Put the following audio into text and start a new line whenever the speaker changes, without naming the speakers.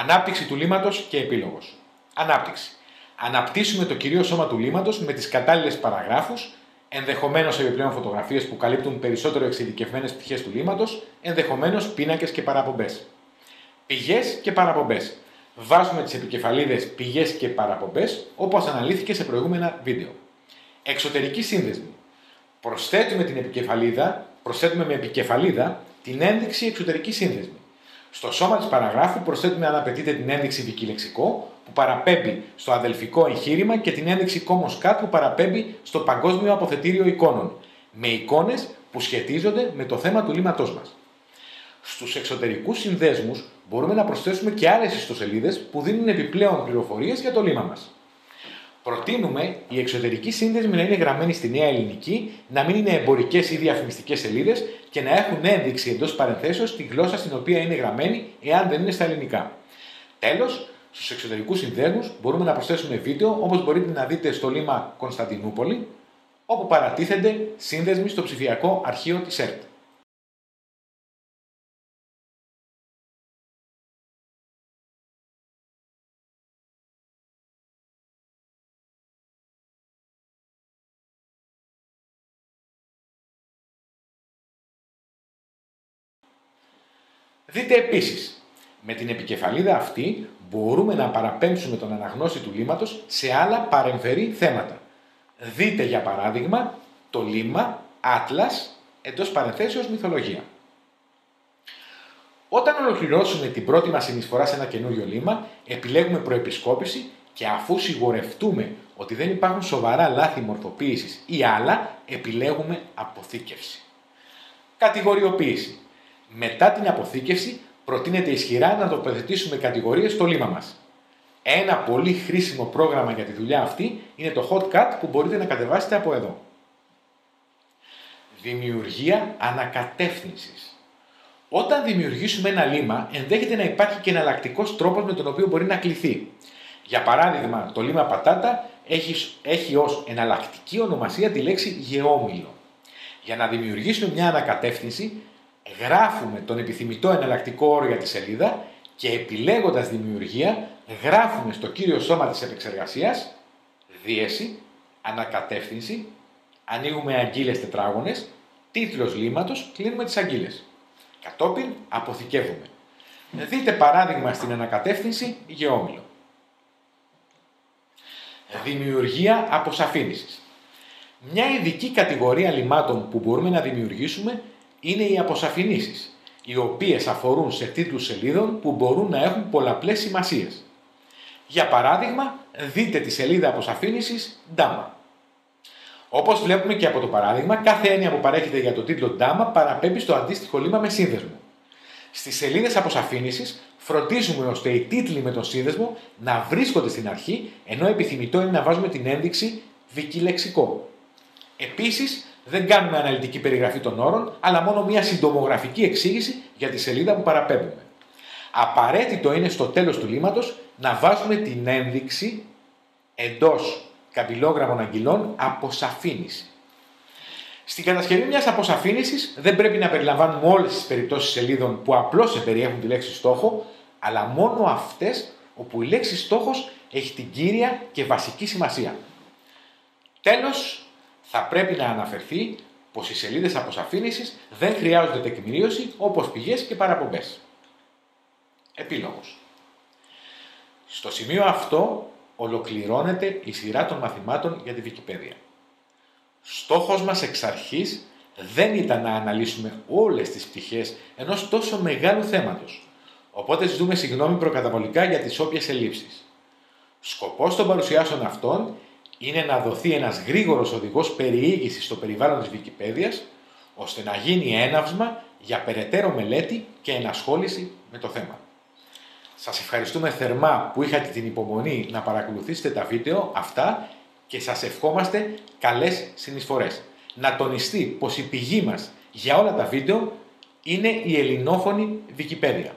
Ανάπτυξη του λίματο και επίλογος. Ανάπτυξη. Αναπτύσσουμε το κυρίως σώμα του λίματο με τις κατάλληλες παραγράφους, ενδεχομένως επιπλέον φωτογραφίες που καλύπτουν περισσότερο εξειδικευμένες πτυχές του λίματο, ενδεχομένως πίνακες και παραπομπές. Πηγές και παραπομπές. Βάζουμε τις επικεφαλίδες πηγές και παραπομπές όπως αναλύθηκε σε προηγούμενα βίντεο. Εξωτερική σύνδεσμη. Προσθέτουμε την επικεφαλίδα, προσθέτουμε με επικεφαλίδα την ένδειξη εξωτερικής σύνδεσμης. Στο σώμα της παραγράφου προσθέτουμε, αν απαιτείται, την ένδειξη βικιλεξικό που παραπέμπει στο αδελφικό εγχείρημα και την ένδειξη Commons που παραπέμπει στο Παγκόσμιο Αποθετήριο Εικόνων, με εικόνες που σχετίζονται με το θέμα του λίματό μας. Στους εξωτερικούς συνδέσμους μπορούμε να προσθέσουμε και άλλες ιστοσελίδες που δίνουν επιπλέον πληροφορίες για το λίμα μας. Προτείνουμε οι εξωτερικοί σύνδεσμοι να είναι γραμμένοι στη νέα ελληνική, να μην είναι εμπορικές ή διαφημιστικές σελίδες και να έχουν ένδειξη εντός παρενθέσεως τη γλώσσα στην οποία είναι γραμμένοι, εάν δεν είναι στα ελληνικά. Τέλος, στους εξωτερικούς συνδέσμους μπορούμε να προσθέσουμε βίντεο όπως μπορείτε να δείτε στο λίμα Κωνσταντινούπολη, όπου παρατίθενται σύνδεσμοι στο ψηφιακό αρχείο της ΕΡΤ. Δείτε επίσης, με την επικεφαλίδα αυτή μπορούμε να παραπέμψουμε τον αναγνώστη του λίματος σε άλλα παρεμφερή θέματα. Δείτε για παράδειγμα το λίμα, άτλας, εντός παρενθέσεως μυθολογία. Όταν ολοκληρώσουμε την πρώτη μας συνεισφορά σε ένα καινούριο λίμα, επιλέγουμε προεπισκόπηση και αφού σιγουρευτούμε ότι δεν υπάρχουν σοβαρά λάθη μορφοποίησης ή άλλα, επιλέγουμε αποθήκευση. Κατηγοριοποίηση. Μετά την αποθήκευση, προτείνεται ισχυρά να τοποθετήσουμε κατηγορίες στο λίμα μας. Ένα πολύ χρήσιμο πρόγραμμα για τη δουλειά αυτή είναι το Hotcut που μπορείτε να κατεβάσετε από εδώ. Δημιουργία ανακατεύθυνσης. Όταν δημιουργήσουμε ένα λίμα, ενδέχεται να υπάρχει και εναλλακτικός τρόπος με τον οποίο μπορεί να κληθεί. Για παράδειγμα, το λίμα πατάτα έχει, έχει ως εναλλακτική ονομασία τη λέξη γεώμηλο. Για να δημιουργήσουμε μια ανακατεύθυνση, γράφουμε τον επιθυμητό εναλλακτικό όρο για τη σελίδα και επιλέγοντας δημιουργία γράφουμε στο κύριο σώμα της επεξεργασίας δίεση, ανακατεύθυνση, ανοίγουμε αγγίλες τετράγωνες, τίτλος λίματος, κλείνουμε τις αγγίλες. Κατόπιν αποθηκεύουμε. Δείτε παράδειγμα στην ανακατεύθυνση γεώμηλο. Δημιουργία αποσαφήνισης. Μια ειδική κατηγορία λιμάτων που μπορούμε να δημιουργήσουμε είναι οι αποσαφηνήσεις, οι οποίες αφορούν σε τίτλους σελίδων που μπορούν να έχουν πολλαπλές σημασίες. Για παράδειγμα, δείτε τη σελίδα αποσαφήνισης DAMA. Όπως βλέπουμε και από το παράδειγμα, κάθε έννοια που παρέχεται για το τίτλο DAMA παραπέμπει στο αντίστοιχο λίμα με σύνδεσμο. Στις σελίδες αποσαφήνισης φροντίζουμε ώστε οι τίτλοι με τον σύνδεσμο να βρίσκονται στην αρχή, ενώ επιθυμητό είναι να βάζουμε την ένδειξη βικιλεξικό. Επίσης, δεν κάνουμε αναλυτική περιγραφή των όρων, αλλά μόνο μια συντομογραφική εξήγηση για τη σελίδα που παραπέμπουμε. Απαραίτητο είναι στο τέλος του λίματος να βάζουμε την ένδειξη εντός καμπυλόγραμμων αγγυλών αποσαφήνιση. Στην κατασκευή μιας αποσαφήνισης δεν πρέπει να περιλαμβάνουμε όλες τις περιπτώσεις σελίδων που απλώς περιέχουν τη λέξη στόχο, αλλά μόνο αυτές όπου η λέξη στόχος έχει την κύρια και βασική σημασία. Τέλος, θα πρέπει να αναφερθεί πως οι σελίδες αποσαφήνισης δεν χρειάζονται τεκμηρίωση όπως πηγές και παραπομπές. Επίλογος. Στο σημείο αυτό ολοκληρώνεται η σειρά των μαθημάτων για τη Wikipedia. Στόχος μας εξ αρχής δεν ήταν να αναλύσουμε όλες τις πτυχές ενός τόσο μεγάλου θέματος, οπότε ζητούμε συγγνώμη προκαταβολικά για τις όποιες ελλείψεις. Σκοπός των παρουσιάσεων αυτών είναι να δοθεί ένας γρήγορος οδηγός περιήγησης στο περιβάλλον της Wikipedia, ώστε να γίνει έναυσμα για περαιτέρω μελέτη και ενασχόληση με το θέμα. Σας ευχαριστούμε θερμά που είχατε την υπομονή να παρακολουθήσετε τα βίντεο αυτά και σας ευχόμαστε καλές συνεισφορές. Να τονιστεί πως η πηγή μας για όλα τα βίντεο είναι η ελληνόφωνη Wikipedia.